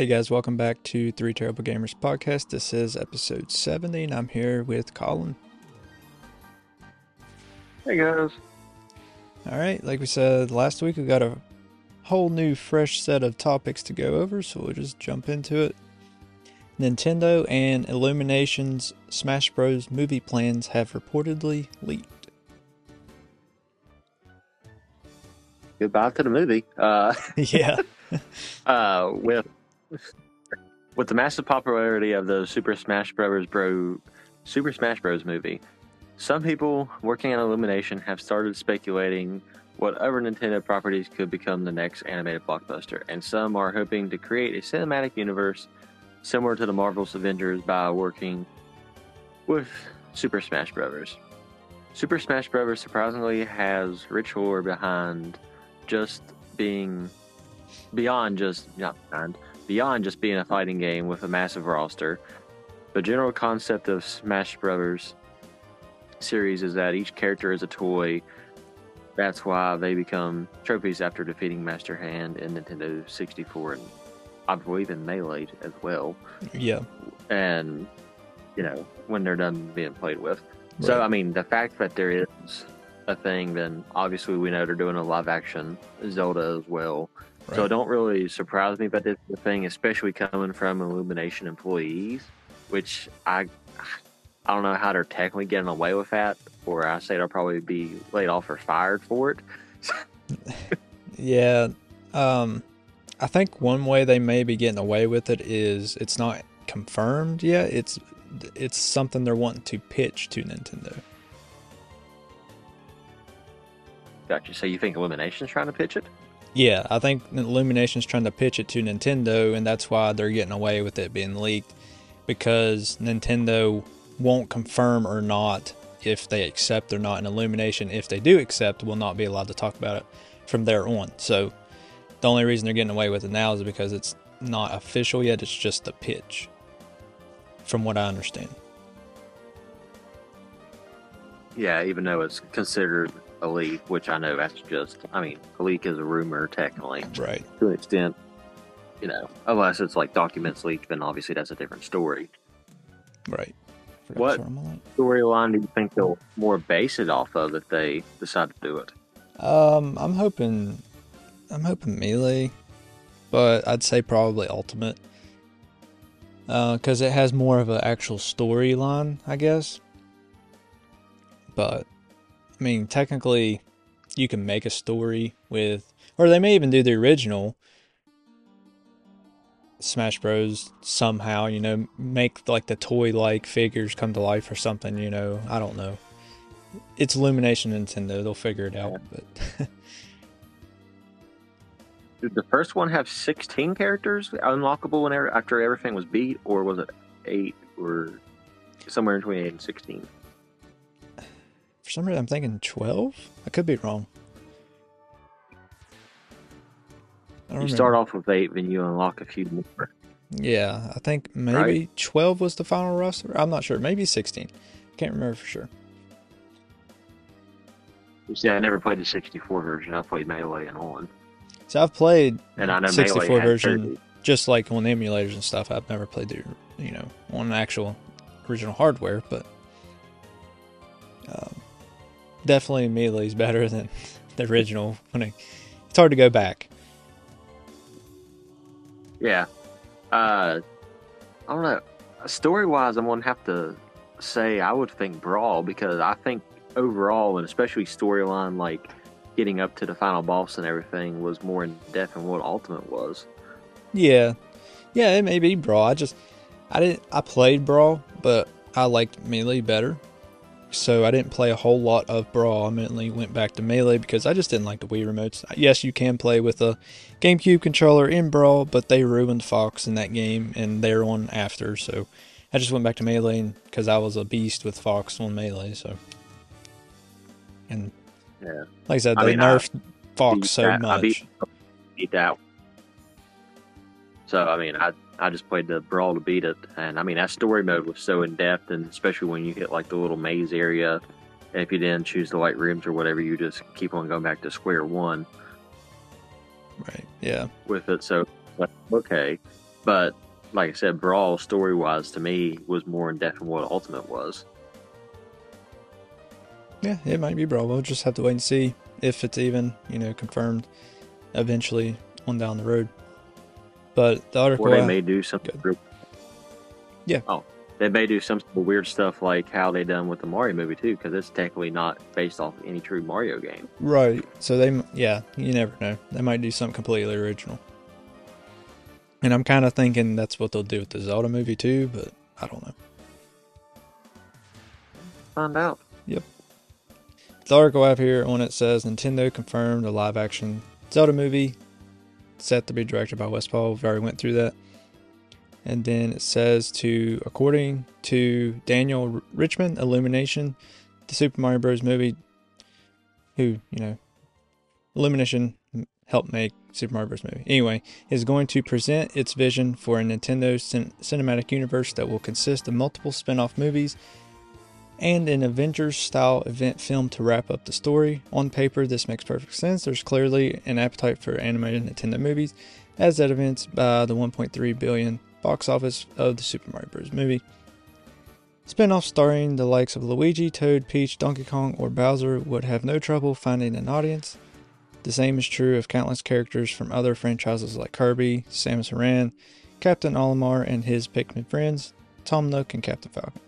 Hey guys, welcome back to Three Terrible Gamers podcast. This is episode 70, and I'm here with Colin. Hey guys. All right, like we said last week, we got a whole new, fresh set of topics to go over, so we'll just jump into it. Nintendo and Illumination's Smash Bros. movie plans have reportedly leaked. Goodbye to the movie. Uh, yeah. uh, with with the massive popularity of the Super Smash Bros. Bro Super Smash Bros. movie, some people working on Illumination have started speculating what other Nintendo properties could become the next animated blockbuster, and some are hoping to create a cinematic universe similar to the Marvel's Avengers by working with Super Smash Bros. Super Smash Bros. surprisingly has rich lore behind just being beyond just not behind beyond just being a fighting game with a massive roster. The general concept of Smash Brothers series is that each character is a toy. That's why they become trophies after defeating Master Hand in Nintendo 64 and I believe in Melee as well. Yeah. And, you know, when they're done being played with. Right. So, I mean, the fact that there is a thing, then obviously we know they're doing a live action Zelda as well. Right. So it don't really surprise me about this thing, especially coming from Illumination employees, which I I don't know how they're technically getting away with that, or I say they'll probably be laid off or fired for it. yeah, um, I think one way they may be getting away with it is it's not confirmed yet. It's it's something they're wanting to pitch to Nintendo. Gotcha. So you think Illumination's trying to pitch it? Yeah, I think Illumination's trying to pitch it to Nintendo, and that's why they're getting away with it being leaked because Nintendo won't confirm or not if they accept or not. And Illumination, if they do accept, will not be allowed to talk about it from there on. So the only reason they're getting away with it now is because it's not official yet. It's just a pitch, from what I understand. Yeah, even though it's considered a leak, which I know that's just, I mean, a leak is a rumor technically. Right. To an extent, you know, unless it's like documents leaked, then obviously that's a different story. Right. What storyline do you think they'll more base it off of if they decide to do it? Um, I'm hoping, I'm hoping melee, but I'd say probably ultimate, because uh, it has more of an actual storyline, I guess. But I mean, technically, you can make a story with, or they may even do the original Smash Bros. somehow, you know, make like the toy like figures come to life or something, you know. I don't know. It's Illumination Nintendo, they'll figure it out, but. Did the first one have 16 characters unlockable whenever, after everything was beat, or was it 8 or somewhere between 8 and 16? For some reason, I'm thinking 12. I could be wrong. You remember. start off with eight, then you unlock a few more. Yeah, I think maybe right? 12 was the final roster. I'm not sure. Maybe 16. Can't remember for sure. Yeah, I never played the 64 version. I played Melee and on. So I've played and I know 64 version 30. just like on emulators and stuff. I've never played the you know on actual original hardware, but um, definitely Melee's better than the original. When it, it's hard to go back. Yeah, uh, I don't know. Story wise, I'm gonna have to say I would think Brawl because I think overall, and especially storyline like getting up to the final boss and everything was more in depth than what Ultimate was. Yeah, yeah, it may be Brawl. I just I didn't I played Brawl, but I liked Melee better. So I didn't play a whole lot of Brawl. I mainly went back to Melee because I just didn't like the Wii remotes. Yes, you can play with a GameCube controller in Brawl, but they ruined Fox in that game and they're on after. So I just went back to Melee because I was a beast with Fox on Melee. So and Yeah. like I said, I they mean, I nerfed Fox so that- I much. beat- beat that. So I mean, I I just played the brawl to beat it, and I mean that story mode was so in depth, and especially when you hit like the little maze area, and if you didn't choose the light rooms or whatever, you just keep on going back to square one Right? Yeah. with it. So like, okay, but like I said, brawl story wise to me was more in depth than what Ultimate was. Yeah, it might be Brawl. We'll just have to wait and see if it's even, you know, confirmed eventually on down the road. But the article, Or they I- may do some. Good. Yeah. Oh, they may do some weird stuff like how they done with the Mario movie too, because it's technically not based off any true Mario game. right? So they, yeah, you never know. They might do something completely original. And I'm kind of thinking that's what they'll do with the Zelda movie too, but I don't know. Find out. Yep. The article I have here on it says Nintendo confirmed a live action Zelda movie set to be directed by Wes Ball. We've already went through that. And then it says to according to Daniel Richtman, Illumination, the Super Mario Bros. movie, who, you know, Illumination helped make Super Mario Bros. movie. Anyway, is going to present its vision for a Nintendo cin- cinematic universe that will consist of multiple spin off movies and an Avengers style event film to wrap up the story. On paper, this makes perfect sense. There's clearly an appetite for animated Nintendo movies, as evidenced by the 1.3 billion box office of the Super Mario Bros. movie. Spin off starring the likes of Luigi, Toad, Peach, Donkey Kong, or Bowser would have no trouble finding an audience. The same is true of countless characters from other franchises like Kirby, Samus Aran, Captain Olimar and his Pikmin friends, Tom Nook, and Captain Falcon.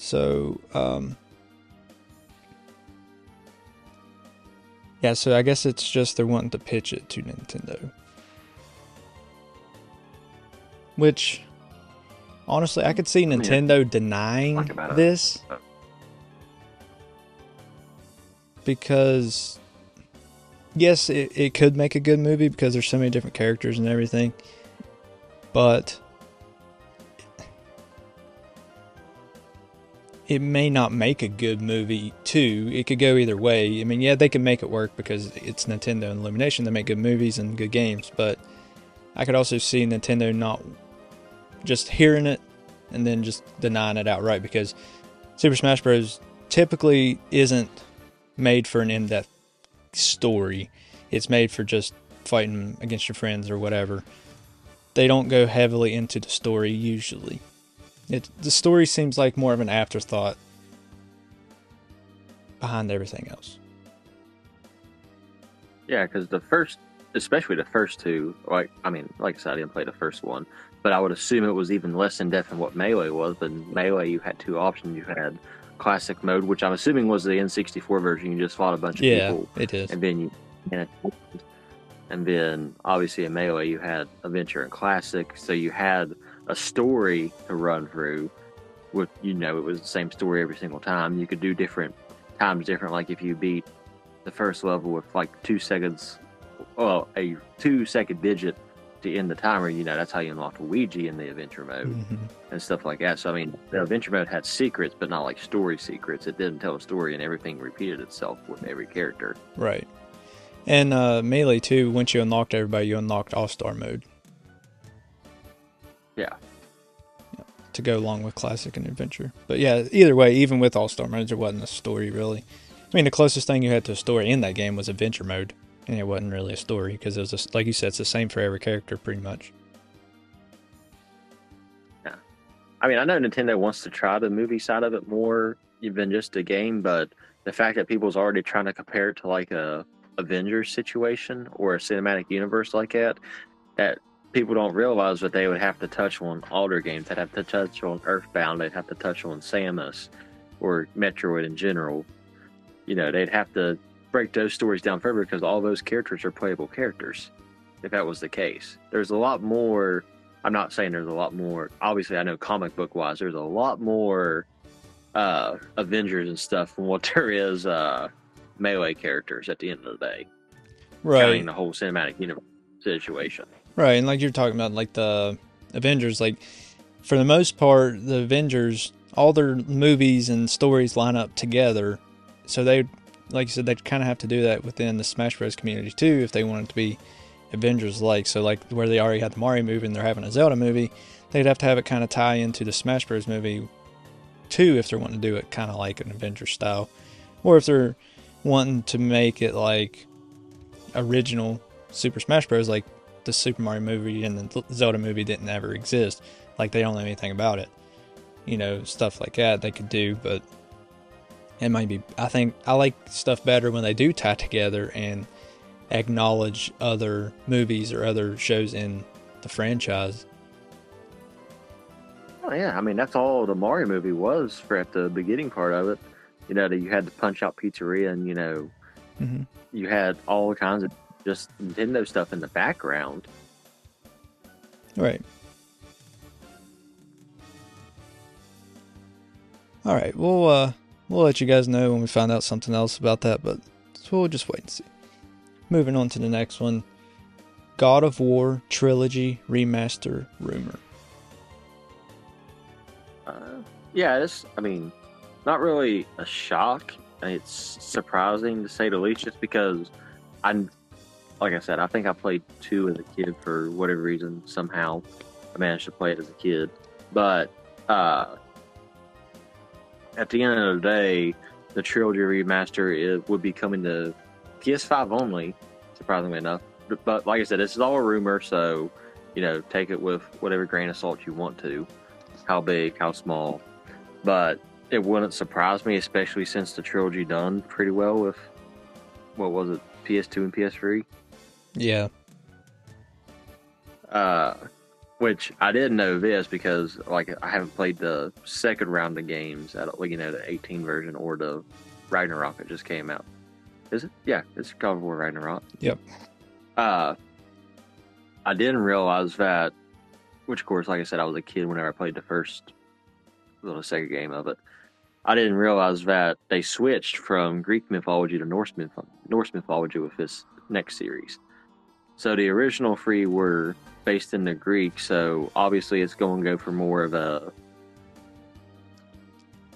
So, um, yeah, so I guess it's just they're wanting to pitch it to Nintendo. Which, honestly, I could see mean, Nintendo denying it. this because, yes, it, it could make a good movie because there's so many different characters and everything, but it may not make a good movie too. It could go either way. I mean, yeah, they can make it work because it's Nintendo and Illumination. They make good movies and good games, but I could also see Nintendo not just hearing it and then just denying it outright because Super Smash Bros. typically isn't made for an in-depth story. It's made for just fighting against your friends or whatever. They don't go heavily into the story usually. It the story seems like more of an afterthought behind everything else. Yeah, because the first, especially the first two, like I mean, like I said, I didn't play the first one, but I would assume it was even less in depth than what Melee was. But in Melee, you had two options. You had classic mode, which I'm assuming was the N64 version. You just fought a bunch of Yeah, people, it is. and then you, and, and then obviously in Melee, you had Adventure and Classic, so you had a story to run through. With you know, it was the same story every single time. You could do different times different. Like if you beat the first level with like two seconds, well, a two second digit to end the timer, you know, that's how you unlock Luigi in the adventure mode Mhm. and stuff like that. So, I mean, the adventure mode had secrets, but not like story secrets. It didn't tell a story and everything repeated itself with every character. Right. And uh, Melee too, once you unlocked everybody, you unlocked All Star mode. Yeah. To go along with Classic and Adventure. But yeah, either way, even with All Star modes, there wasn't a story really. I mean, the closest thing you had to a story in that game was Adventure mode, and it wasn't really a story because it was just, like you said, it's the same for every character pretty much. Yeah, I mean, I know Nintendo wants to try the movie side of it more than just a game, but the fact that people's already trying to compare it to like a Avengers situation or a cinematic universe like that, that people don't realize that they would have to touch on their games. They'd have to touch on Earthbound. They'd have to touch on Samus or Metroid in general. You know, they'd have to break those stories down further because all those characters are playable characters. If that was the case, there's a lot more. I'm not saying there's a lot more. Obviously, I know comic book wise, there's a lot more uh, Avengers and stuff than what there is uh, melee characters at the end of the day. Right. Counting the whole cinematic universe situation. Right, and like you're talking about, like the Avengers, like for the most part, the Avengers, all their movies and stories line up together. So they, like you said, they kind of have to do that within the Smash Bros. community too if they want it to be Avengers like. So like where they already had the Mario movie and they're having a Zelda movie, they'd have to have it kind of tie into the Smash Bros. movie too if they're wanting to do it kind of like an Avengers style, or if they're wanting to make it like original Super Smash Bros. like the Super Mario movie and the Zelda movie didn't ever exist. Like they don't know anything about it. You know, stuff like that they could do, but it might be. I think I like stuff better when they do tie together and acknowledge other movies or other shows in the franchise. Oh yeah, I mean that's all the Mario movie was for at the beginning part of it. You know that you had the Punch Out Pizzeria, and you know Mhm. you had all kinds of just Nintendo stuff in the background. Right. All right. We'll uh we'll let you guys know when we find out something else about that, but we'll just wait and see. Moving on to the next one. God of War trilogy remaster rumor. Uh, yeah, this I mean not really a shock. It's surprising to say the least, just because I'm like I said, I think I played two as a kid for whatever reason. Somehow, I managed to play it as a kid, but uh, at the end of the day, the trilogy remaster it would be coming to PS5 only. Surprisingly enough, but, but like I said, this is all a rumor, so you know, take it with whatever grain of salt you want to. How big, how small, but it wouldn't surprise me, especially since the trilogy done pretty well with what was it, PS2 and PS3. Yeah. Uh, which I didn't know this because like I haven't played the second round of games at you know the 18 version or the Ragnarok that just came out. Is it? Yeah, it's God of War Ragnarok. Yep. Uh, I didn't realize that, which of course, like I said, I was a kid whenever I played the first little second game of it. I didn't realize that they switched from Greek mythology to Norse myth- Norse mythology with this next series. So the original three were based in the Greek, so obviously it's going to go for more of a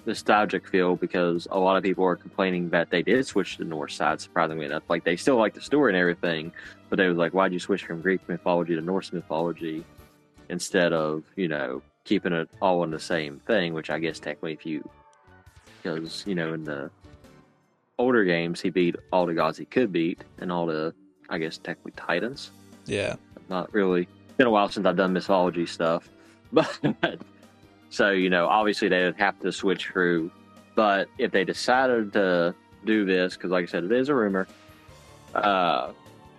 nostalgic feel because a lot of people are complaining that they did switch to the Norse side, surprisingly enough. Like they still like the story and everything, but they was like, why'd you switch from Greek mythology to Norse mythology instead of, you know, keeping it all in the same thing, which I guess technically if you because, you know, in the older games he beat all the gods he could beat and all the I guess technically titans. Yeah. Not really. It's been a while since I've done mythology stuff, but so you know, obviously they would have to switch through. But if they decided to do this, because like I said, it is a rumor. Uh,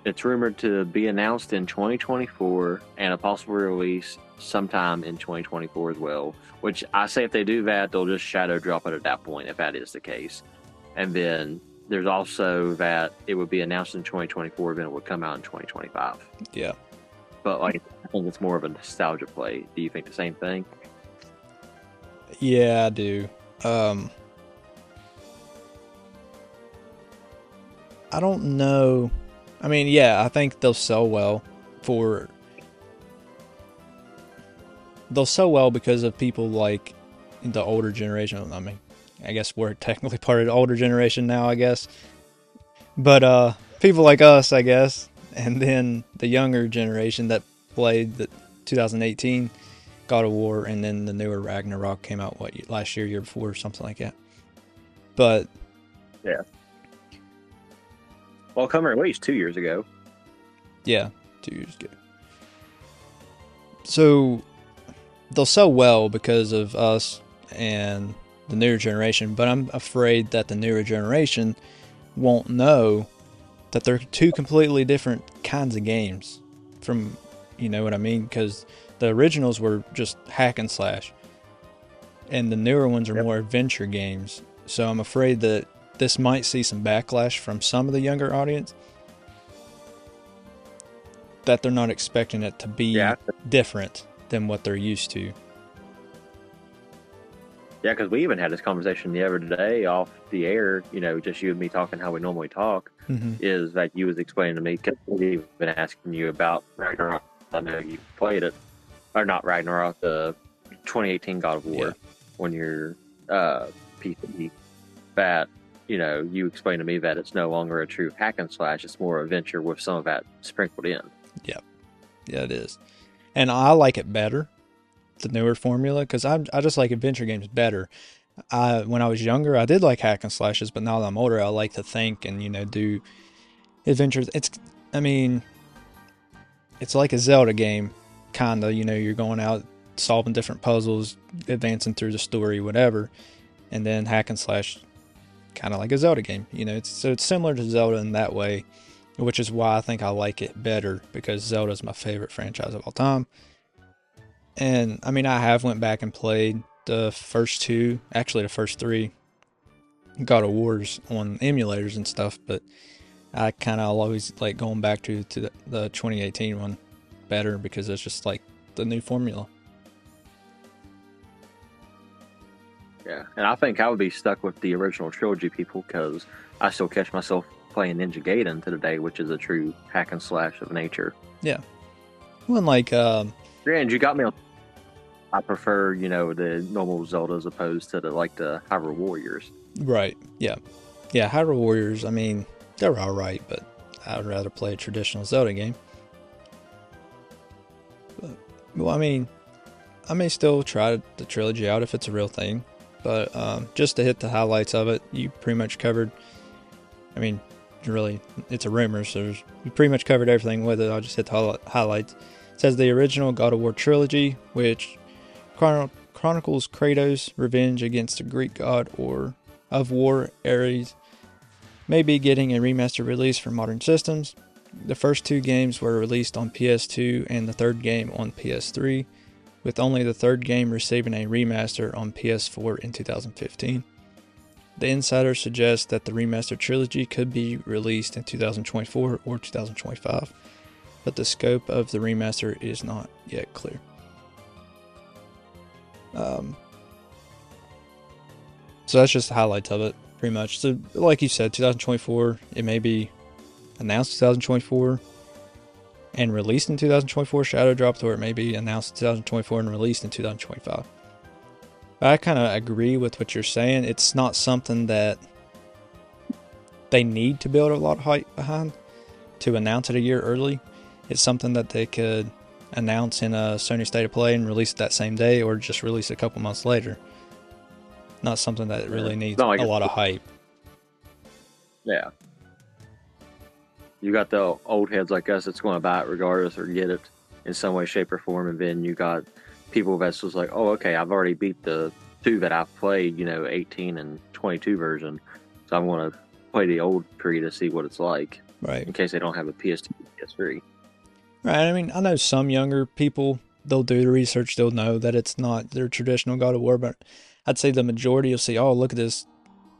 it's rumored to be announced in 2024 and a possible release sometime in 2024 as well. Which I say if they do that, they'll just shadow drop it at that point if that is the case. And then there's also that it would be announced in 2024, then it would come out in 2025. Yeah. But like, I think it's more of a nostalgia play. Do you think the same thing? Yeah, I do. Um I don't know. I mean, yeah, I think they'll sell well for they'll sell well because of people like the older generation. I mean, I guess we're technically part of the older generation now, I guess. But uh people like us, I guess, and then the younger generation that played the 2018 God of War, and then the newer Ragnarok came out what last year, year before, or something like that. But yeah, Well, coming at least two years ago. yeah, two years ago. So they'll sell well because of us and the newer generation, but I'm afraid that the newer generation won't know that they're two completely different kinds of games from you know what I mean because the originals were just hack and slash and the newer ones are Yep. more adventure games so I'm afraid that this might see some backlash from some of the younger audience that they're not expecting it to be Yeah. different than what they're used to. Yeah, because we even had this conversation the other day off the air. You know, just you and me talking how we normally talk. hmm Is that you was explaining to me? Cause we've been asking you about Ragnarok. I know you played it, or not Ragnarok, the 2018 God of War. Yeah. When you're uh, PC, that you know, you explained to me that it's no longer a true hack and slash. It's more adventure with some of that sprinkled in. Yeah. Yeah, it is, and I like it better, the newer formula, because I I just like adventure games better. I when I was younger, I did like hack and slashes, but now that I'm older, I like to think and you know do adventures. It's I mean, it's like a Zelda game, kinda. You know, you're going out solving different puzzles, advancing through the story, whatever, and then hack and slash, kind of like a Zelda game. You know, it's so it's similar to Zelda in that way which is why I think I like it better because Zelda is my favorite franchise of all time. And I mean, I have went back and played the first two, actually the first three God of Wars on emulators and stuff, but I kind of always like going back to to the, the 2018 one better because it's just like the new formula. Yeah, and I think I would be stuck with the original trilogy people because I still catch myself playing Ninja Gaiden to the day, which is a true hack and slash of nature. Yeah. One like um, Granted, you got me on. I prefer, you know, the normal Zelda as opposed to the like the Hyrule Warriors. Right. Yeah. Yeah. Hyrule Warriors. I mean, they're all right, but I would rather play a traditional Zelda game. But, well, I mean, I may still try the trilogy out if it's a real thing, but um, just to hit the highlights of it, you pretty much covered. I mean, really, it's a rumor, so there's, you pretty much covered everything with it. I'll just hit the highlights. It says the original God of War trilogy, which chron- chronicles Kratos' revenge against the Greek god or of war Ares, may be getting a remaster release for modern systems. The first two games were released on PS2 and the third game on PS3, with only the third game receiving a remaster on PS4 in 2015. The insider suggests that the remaster trilogy could be released in 2024 or 2025, but the scope of the remaster is not yet clear. Um, so that's just the highlights of it, pretty much. So, like you said, 2024, it may be announced 2024 and released in 2024, Shadow dropped, or it may be announced in 2024 and released in 2025. I kind of agree with what you're saying. It's not something that they need to build a lot of hype behind to announce it a year early. It's something that they could announce in a Sony State of Play and release it that same day, or just release a couple months later. Not something that really needs like a lot of hype. Yeah. You got the old heads like us that's going to buy it regardless or get it in some way, shape, or form, and then you got people that's just like, oh, okay, I've already beat the two that I've played, you know, 18 and 22 version, so I'm going to play the old tree to see what it's like Right. in case they don't have a PS2, PS3. Right. I mean, I know some younger people, they'll do the research, they'll know that it's not their traditional God of War, but I'd say the majority will see, oh, look at this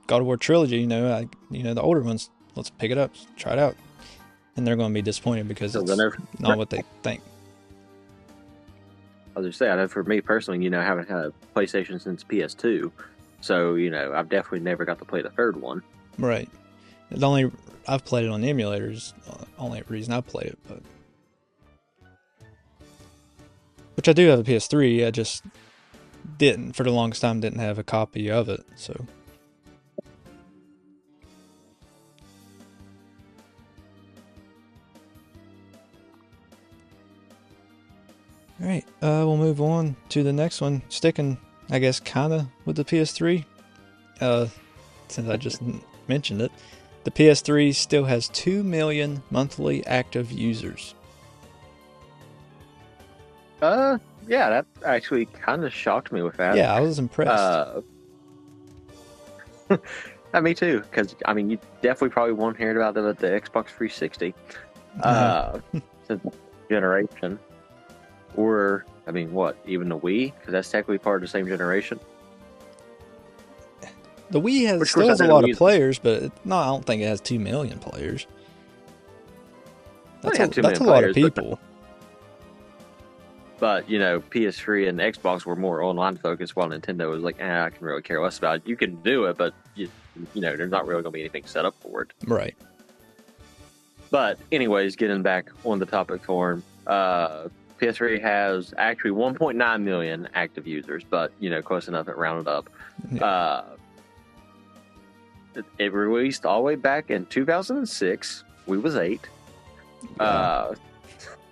God of War trilogy, you know, I, you know, the older ones, let's pick it up, try it out. And they're going to be disappointed because So it's know, not what they think. I was just say, I know for me personally, you know, I haven't had a PlayStation since PS2, so you know, I've definitely never got to play the third one. Right. The only, I've played it on the emulators, uh, only reason I played it, but. Which I do have a PS3, I just didn't, for the longest time, didn't have a copy of it, so. All right, uh, we'll move on to the next one. Sticking, I guess, kind of with the PS3. Uh, since I just mentioned it, the PS3 still has 2 million monthly active users. Uh, yeah, that actually kind of shocked me with that. Yeah, I was impressed. Uh, me too, because I mean, you definitely probably won't hear about the, the Xbox 360 uh, since generation, or I mean, what even the Wii, because that's technically part of the same generation. The Wii has Which, still has a lot of players, but it- no, I don't think it has two million players. That's, a, that's a lot of players, but- people. But you know, PS3 and Xbox were more online focused, while Nintendo was like, eh, I can really care less about it. You can do it, but you, you know, there's not really going to be anything set up for it. Right. But anyways, getting back on the topic form, uh, PS3 has actually 1.9 million active users, but you know, close enough. It rounded up. Yeah. Uh, it, it released all the way back in 2006. We was eight. Uh,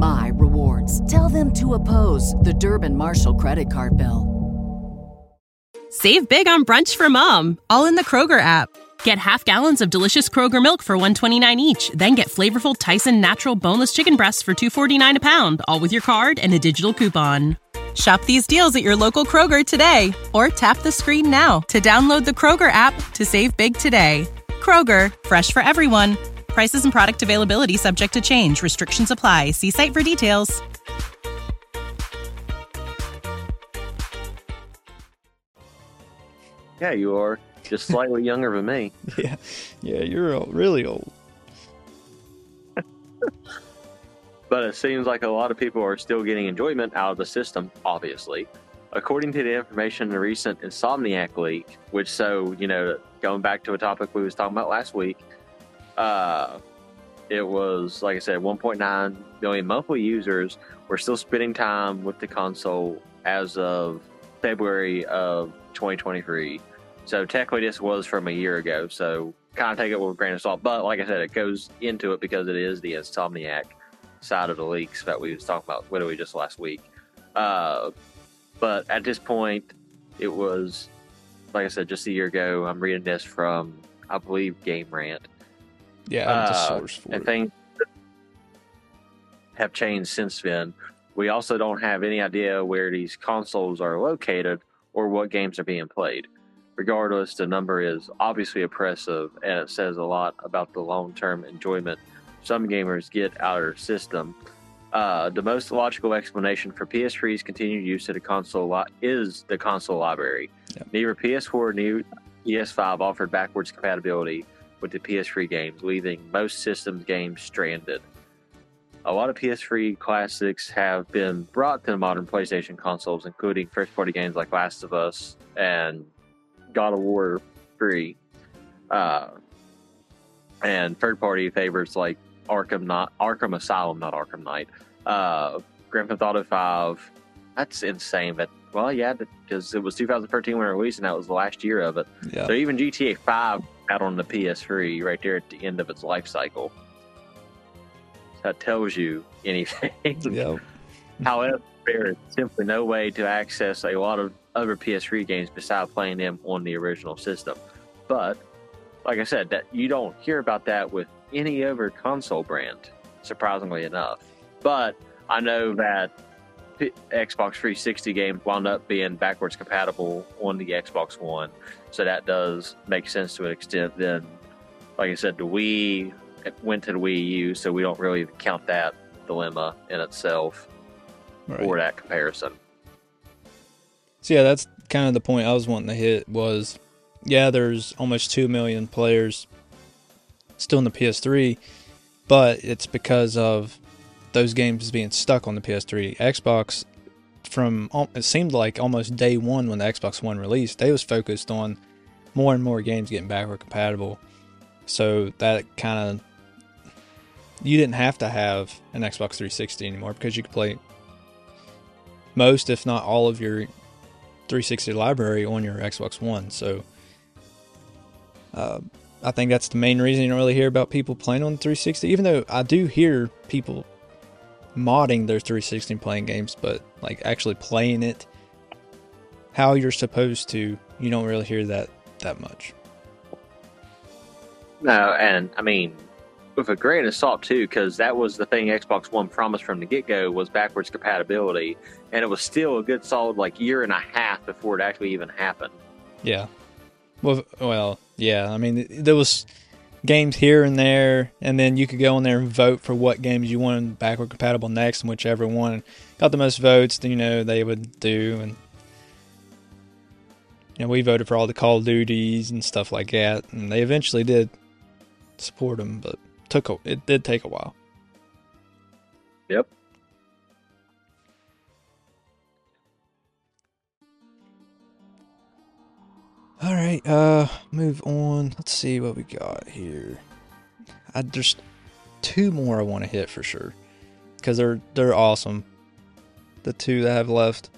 my rewards. Tell them to oppose the Durbin Marshall credit card bill. Save big on brunch for mom, all in the Kroger app. Get half gallons of delicious Kroger milk for 129 each, then get flavorful Tyson natural boneless chicken breasts for 249 a pound, all with your card and a digital coupon. Shop these deals at your local Kroger today or tap the screen now to download the Kroger app to save big today. Kroger, fresh for everyone. Prices and product availability subject to change. Restrictions apply. See site for details. Yeah, you are just slightly younger than me. Yeah. Yeah, you're old, really old. But it seems like a lot of people are still getting enjoyment out of the system, obviously. According to the information in the recent Insomniac leak, which so, you know, going back to a topic we was talking about last week, uh, it was, like I said, 1.9 million monthly users were still spending time with the console as of February of 2023. So technically this was from a year ago, so kind of take it with a grain of salt. But like I said, it goes into it because it is the Insomniac side of the leaks that we was talking about literally just last week. Uh, but at this point, it was like I said just a year ago. I'm reading this from I believe Game Rant, Yeah, Uh, and things have changed since then. We also don't have any idea where these consoles are located or what games are being played. Regardless, the number is obviously oppressive and it says a lot about the long term enjoyment some gamers get out of their system. Uh, the most logical explanation for PS3's continued use of the console li- is the console library. Yep. Neither PS4 nor PS5 offered backwards compatibility with the PS3 games, leaving most systems games stranded. A lot of PS3 classics have been brought to the modern PlayStation consoles, including first party games like Last of Us and God of War 3. Uh, and third party favorites like Arkham not Arkham Asylum, not Arkham Knight. Uh, Grand Theft Auto 5. That's insane. But well, yeah, because it was 2013 when it released, and that was the last year of it. Yeah. So even GTA 5 out on the PS3 right there at the end of its life cycle. That tells you anything. Yep. However, there is simply no way to access a lot of other PS3 games besides playing them on the original system. But like I said, that you don't hear about that with any other console brand, surprisingly enough. But I know that Xbox 360 games wound up being backwards compatible on the Xbox One, so that does make sense to an extent. Then, like I said, the Wii went to the Wii U, so we don't really count that dilemma in itself Right. or that comparison. So yeah, that's kind of the point I was wanting to hit was, yeah, there's almost two million players still in the PS3, but it's because of those games being stuck on the PS3. Xbox, from it seemed like almost day one when the Xbox One released, they was focused on more and more games getting backward compatible. So that kind of you didn't have to have an Xbox 360 anymore because you could play most, if not all, of your 360 library on your Xbox One. So uh, I think that's the main reason you don't really hear about people playing on 360. Even though I do hear people modding their 360 and playing games, but like actually playing it how you're supposed to, you don't really hear that that much. No, and I mean, with a grain of salt too, because that was the thing Xbox One promised from the get go was backwards compatibility, and it was still a good solid like year and a half before it actually even happened. Yeah. Well, well, yeah. I mean, there was games here and there, and then you could go on there and vote for what games you wanted backward compatible next, and whichever one got the most votes, then you know, they would do. And you know, we voted for all the Call of Duties and stuff like that, and they eventually did support them, but took a, it did take a while. Yep. All right, uh, move on. Let's see what we got here. I there's two more I want to hit for sure because they're they're awesome. The two that I have left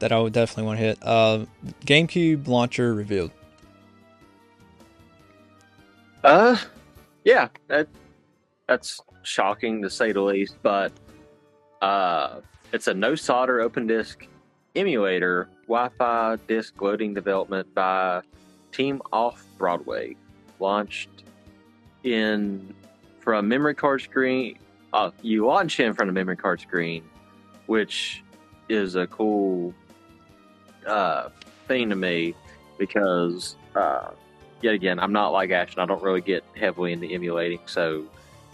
that I would definitely want to hit. Uh, GameCube launcher revealed. Uh, yeah, that that's shocking to say the least. But uh, it's a no solder open disk emulator Wi-Fi disk loading development by Team Off Broadway, launched in from memory card screen. Uh, you launch in from a memory card screen, which is a cool uh, thing to me because uh, yet again, I'm not like Ashton. I don't really get heavily into emulating, so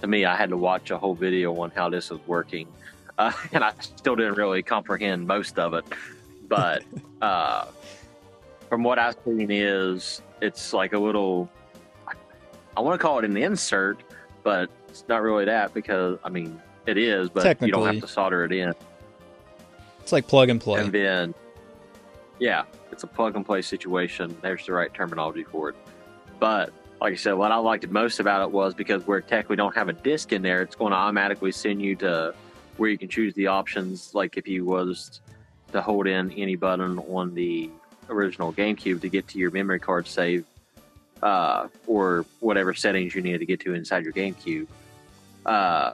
to me, I had to watch a whole video on how this was working, uh, and I still didn't really comprehend most of it. But uh, from what I've seen, is it's like a little. I want to call it an insert, but it's not really that because I mean it is, but you don't have to solder it in. It's like plug and play. And then, yeah, it's a plug and play situation. There's the right terminology for it. But like I said, what I liked most about it was because we're tech, we don't have a disc in there. It's going to automatically send you to where you can choose the options. Like if you was to hold in any button on the original GameCube to get to your memory card save, uh, or whatever settings you need to get to inside your GameCube. Uh,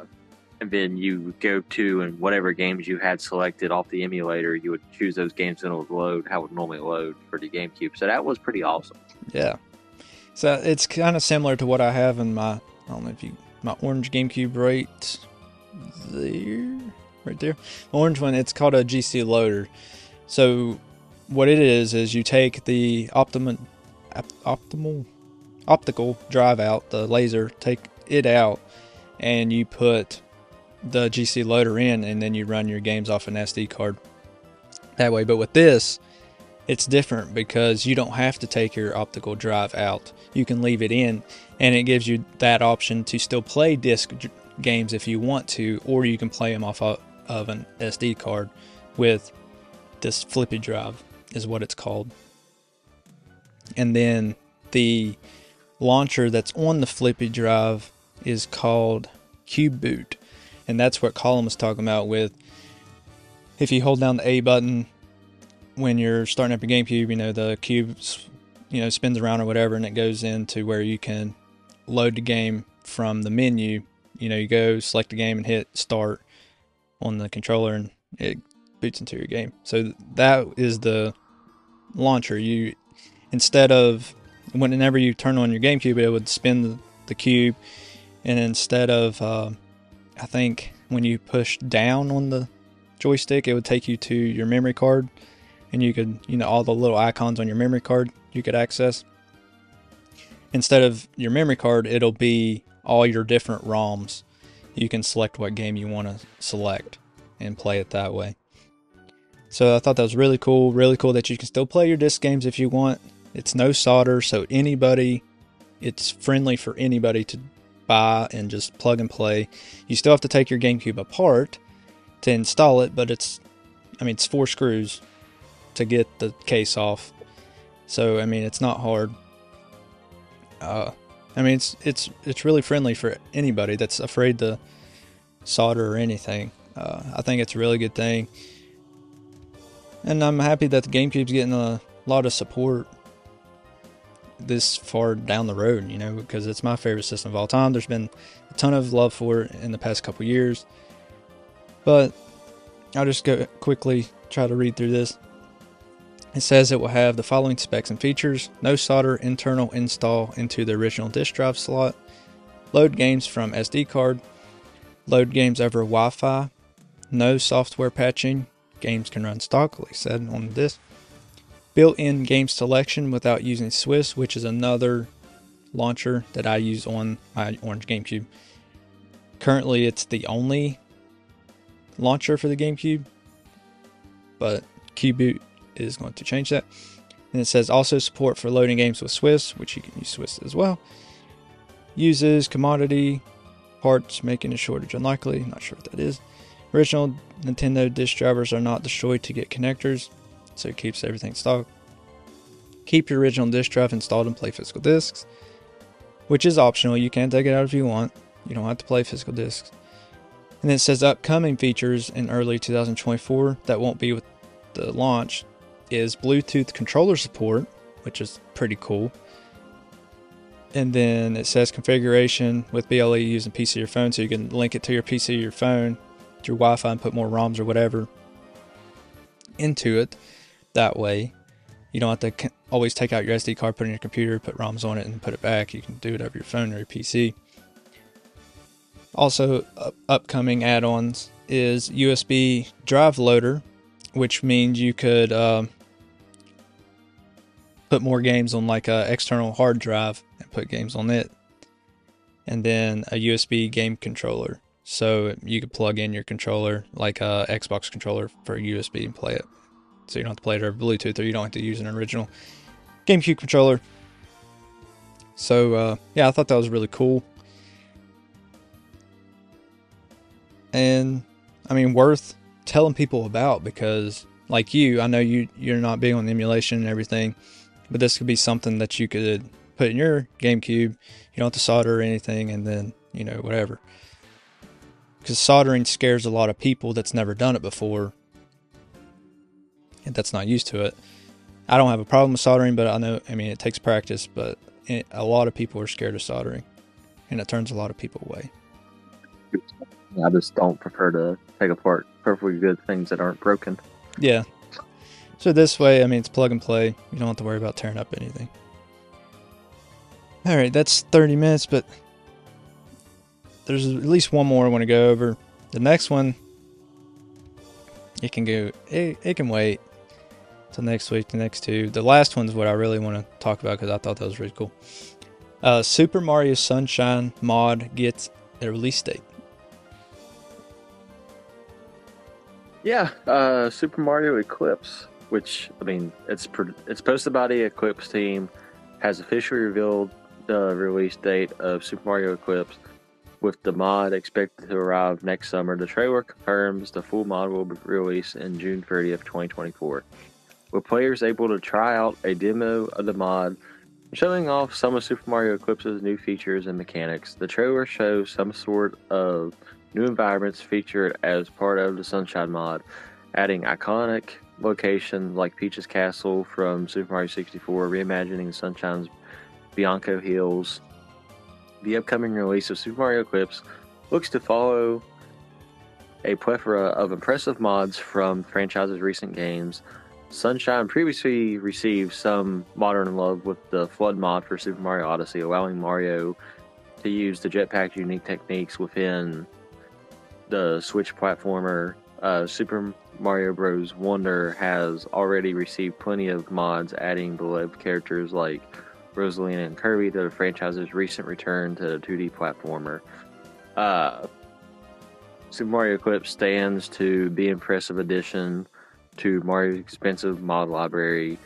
and then you go to and whatever games you had selected off the emulator, you would choose those games and it would load how it would normally load for the GameCube. So that was pretty awesome. Yeah. So it's kind of similar to what I have in my I don't know if you my orange GameCube right there, right there. orange one. It's called a GC loader. So what it is is you take the optimal optimal optical drive out the laser, take it out, and you put the GC loader in, and then you run your games off an SD card that way. But with this, it's different because you don't have to take your optical drive out. You can leave it in, and it gives you that option to still play disc games if you want to, or you can play them off uh, of an SD card with this flippy drive, is what it's called. And then the launcher that's on the flippy drive is called Cube Boot and that's what Colin was talking about with if you hold down the A button when you're starting up your GameCube, you know, the cube, you know, spins around or whatever, and it goes into where you can load the game from the menu. You know, you go select the game and hit start on the controller, and it boots into your game. So that is the launcher. You instead of whenever you turn on your GameCube, it would spin the, the cube, and instead of uh, I think when you push down on the joystick, it would take you to your memory card, and you could, you know, all the little icons on your memory card you could access. Instead of your memory card, it'll be all your different ROMs. You can select what game you want to select and play it that way. So I thought that was really cool. Really cool that you can still play your disc games if you want. It's no solder, so anybody, it's friendly for anybody to buy and just plug and play. You still have to take your GameCube apart to install it, but it's, I mean, it's four screws to get the case off. So I mean, it's not hard. Uh, I mean, it's it's it's really friendly for anybody that's afraid to solder or anything. Uh, I think it's a really good thing, and I'm happy that the GameCube's getting a lot of support this far down the road, you know, because it's my favorite system of all time. There's been a ton of love for it in the past couple years. But I'll just go quickly try to read through this. It says it will have the following specs and features. No solder internal install into the original disk drive slot, load games from SD card, load games over Wi Fi, no software patching, games can run stock, like said on this. Built in game selection without using Swiss, which is another launcher that I use on my Orange GameCube. Currently, it's the only launcher for the GameCube, but Cube Boot is going to change that. And it says also support for loading games with Swiss, which you can use Swiss as well. Uses commodity parts, making a shortage unlikely. Not sure what that is. Original Nintendo disk drivers are not destroyed to get connectors, so it keeps everything stock. Keep your original disk drive installed and play physical discs, which is optional. You can take it out if you want. You don't have to play physical discs. And it says upcoming features in early 2024 that won't be with the launch is Bluetooth controller support, which is pretty cool. And then it says configuration with BLE using PC or phone, so you can link it to your PC or your phone, your Wi Fi, and put more ROMs or whatever into it. That way, you don't have to always take out your SD card, put it in your computer, put ROMs on it, and put it back. You can do it over your phone or your PC. Also, upcoming add ons is USB drive loader, which means you could um, put more games on like a external hard drive and put games on it. And then a USB game controller. So you could plug in your controller, like a Xbox controller for USB and play it. So you don't have to play it over Bluetooth or you don't have to use an original GameCube controller. So uh, yeah, I thought that was really cool. And I mean, worth telling people about because, like you, I know you you're not big on emulation and everything, but this could be something that you could put in your GameCube. You don't have to solder or anything, and then you know whatever. Because soldering scares a lot of people that's never done it before, and that's not used to it. I don't have a problem with soldering, but I know I mean it takes practice. But it, a lot of people are scared of soldering, and it turns a lot of people away. I just don't prefer to take apart perfectly good things that aren't broken. Yeah. So this way, I mean, it's plug and play. You don't have to worry about tearing up anything. All right, that's 30 minutes, but there's at least one more I want to go over. The next one, it can go, it, it can wait till next week, the next two. The last one's what I really want to talk about because I thought that was really cool. Uh, Super Mario Sunshine mod gets a release date. Yeah, uh, Super Mario Eclipse, which I mean, it's it's posted by the Eclipse team, has officially revealed the release date of Super Mario Eclipse, with the mod expected to arrive next summer. The trailer confirms the full mod will be released in June 30th, 2024, with players able to try out a demo of the mod. Showing off some of Super Mario Eclipse's new features and mechanics, the trailer shows some sort of New environments featured as part of the Sunshine mod, adding iconic locations like Peach's Castle from Super Mario 64, reimagining Sunshine's Bianco Hills. The upcoming release of Super Mario Eclipse looks to follow a plethora of impressive mods from franchise's recent games. Sunshine previously received some modern love with the FLUDD mod for Super Mario Odyssey, allowing Mario to use the jetpack unique techniques within the Switch platformer, uh, Super Mario Bros. Wonder has already received plenty of mods, adding beloved characters like Rosalina and Kirby to the franchise's recent return to the 2D platformer. Uh, Super Mario Eclipse stands to be an impressive addition to Mario's expensive mod library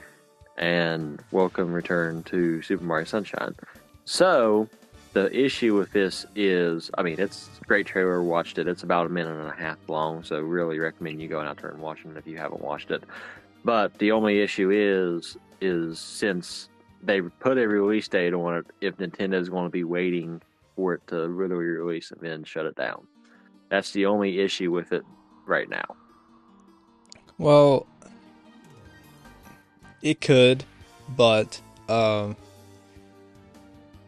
and welcome return to Super Mario Sunshine. So, the issue with this is, I mean, it's great trailer. Watched it. It's about a minute and a half long, so really recommend you going out there and watching it if you haven't watched it. But the only issue is, is since they put a release date on it, if Nintendo is going to be waiting for it to really release and then shut it down. That's the only issue with it right now. Well, it could, but um,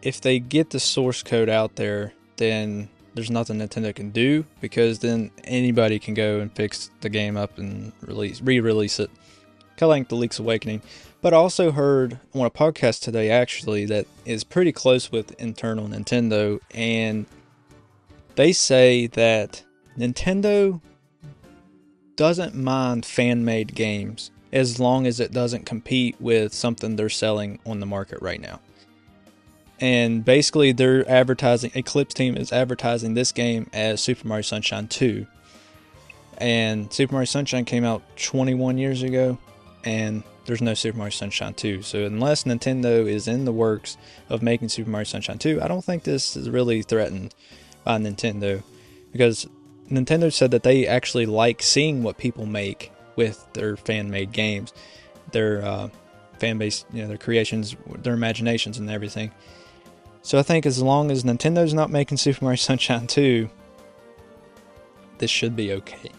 if they get the source code out there, then there's nothing Nintendo can do because then anybody can go and fix the game up and release re-release it. kind of like the Link's Awakening. But I also heard on a podcast today, actually, that is pretty close with internal Nintendo, and they say that Nintendo doesn't mind fan made games as long as it doesn't compete with something they're selling on the market right now. And basically, they're advertising, Eclipse Team is advertising this game as Super Mario Sunshine 2. And Super Mario Sunshine came out 21 years ago, and there's no Super Mario Sunshine 2. So, unless Nintendo is in the works of making Super Mario Sunshine 2, I don't think this is really threatened by Nintendo because Nintendo said that they actually like seeing what people make with their fan made games, their uh, fan base, you know, their creations, their imaginations, and everything. So I think as long as Nintendo's not making Super Mario Sunshine 2, this should be okay.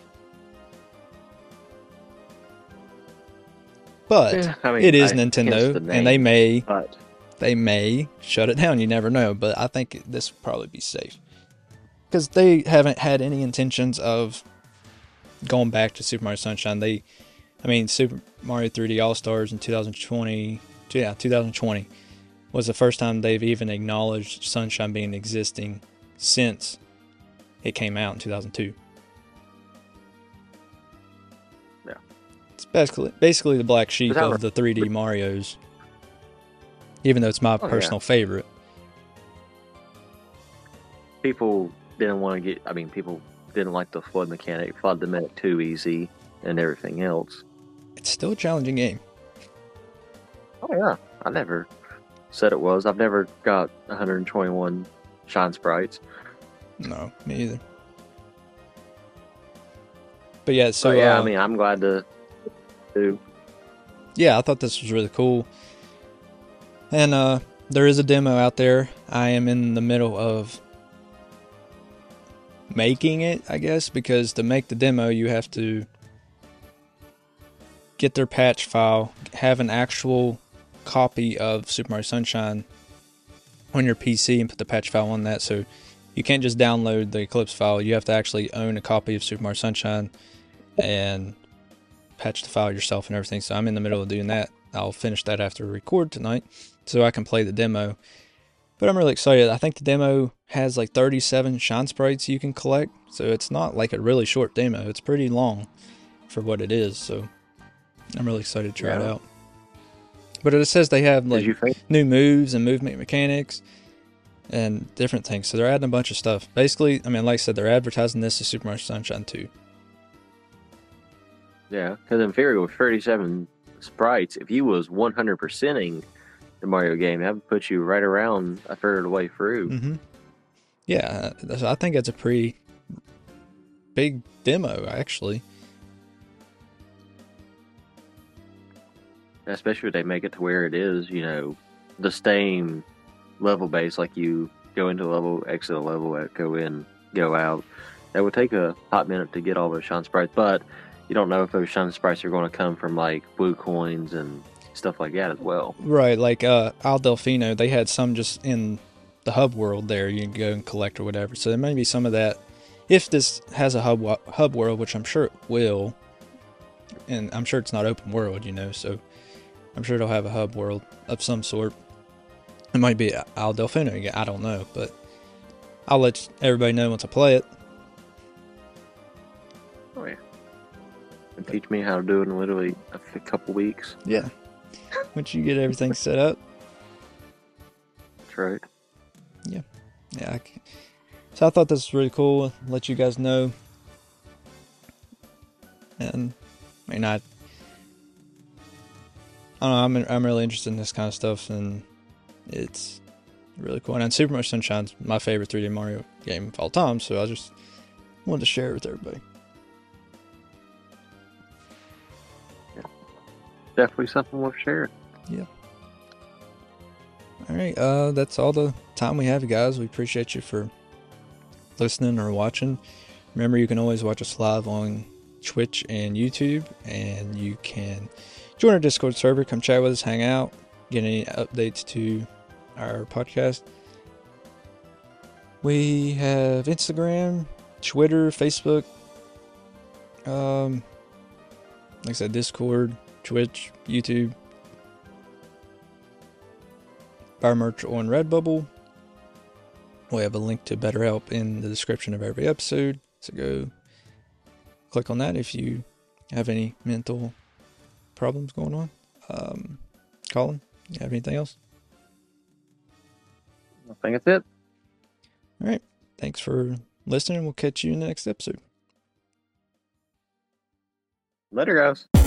But Yeah, I mean, it is I- Nintendo, the and they may But they may shut it down. You never know, but I think this will probably be safe because they haven't had any intentions of going back to Super Mario Sunshine. They, I mean, Super Mario 3D All Stars in 2020, yeah, 2020 was the first time they've even acknowledged Sunshine being existing since it came out in 2002. Yeah. It's basically basically the black sheep of the 3D Mario's. Even though it's my Oh, yeah. personal favorite. people didn't want to get. I mean, people didn't like the FLUDD mechanic. FLUDD they made too easy and everything else. It's still a challenging game. Oh yeah, I never said it was. I've never got 121 shine sprites. No, me either. But yeah, so yeah, uh, I mean, I'm glad to do. yeah, I thought this was really cool. And uh there is a demo out there. I am in the middle of making it, I guess, because to make the demo you have to get their patch file, have an actual copy of Super Mario Sunshine on your PC and put the patch file on that. So you can't just download the Eclipse file. You have to actually own a copy of Super Mario Sunshine and patch the file yourself and everything. So I'm in the middle of doing that. I'll finish that after record tonight so I can play the demo. But I'm really excited. I think the demo has like 37 shine sprites you can collect. So it's not like a really short demo. It's pretty long for what it is. So I'm really excited to try it out. But it says they have like new moves and movement mechanics and different things. So they're adding a bunch of stuff. Basically, I mean, like I said, they're advertising this as Super Mario Sunshine 2. Yeah, because in theory, with 37 sprites, if you was 100%ing the Mario game, that would put you right around a third of the way through. Mm-hmm. Yeah, I think that's a pretty big demo, actually. Especially if they make it to where it is, you know, the same level base, like you go into a level, exit a level, go in, go out. That would take a hot minute to get all those shine sprites, but you don't know if those shine sprites are going to come from like blue coins and stuff like that as well. Right, like uh, Isle Delfino, they had some just in the hub world there. You can go and collect or whatever. So there may be some of that. If this has a hub hub world, which I'm sure it will, and I'm sure it's not open world, you know, so I'm sure it'll have a hub world of some sort. It might be Isle Delfino again. I don't know, but I'll let everybody know once I play it. Oh yeah. And teach me how to do it in literally a couple weeks. Yeah. Once you get everything set up. That's right. Yeah, I c so I thought this was really cool. Let you guys know, and I mean, I, I don't know. I'm I'm really interested in this kind of stuff, and it's really cool. And Super Mario Sunshine's my favorite 3D Mario game of all time, so I just wanted to share it with everybody. Definitely something worth sharing. Yeah. All right, uh, that's all the time we have, guys. We appreciate you for listening or watching. Remember, you can always watch us live on Twitch and YouTube, and you can join our Discord server, come chat with us, hang out, get any updates to our podcast. We have Instagram, Twitter, Facebook, um, like I said, Discord, Twitch, YouTube, buy merch on Redbubble. We have a link to BetterHelp in the description of every episode. So go click on that if you have any mental problems going on. Um, Colin, you have anything else? I think that's it. All right. Thanks for listening. We'll catch you in the next episode. Later, guys.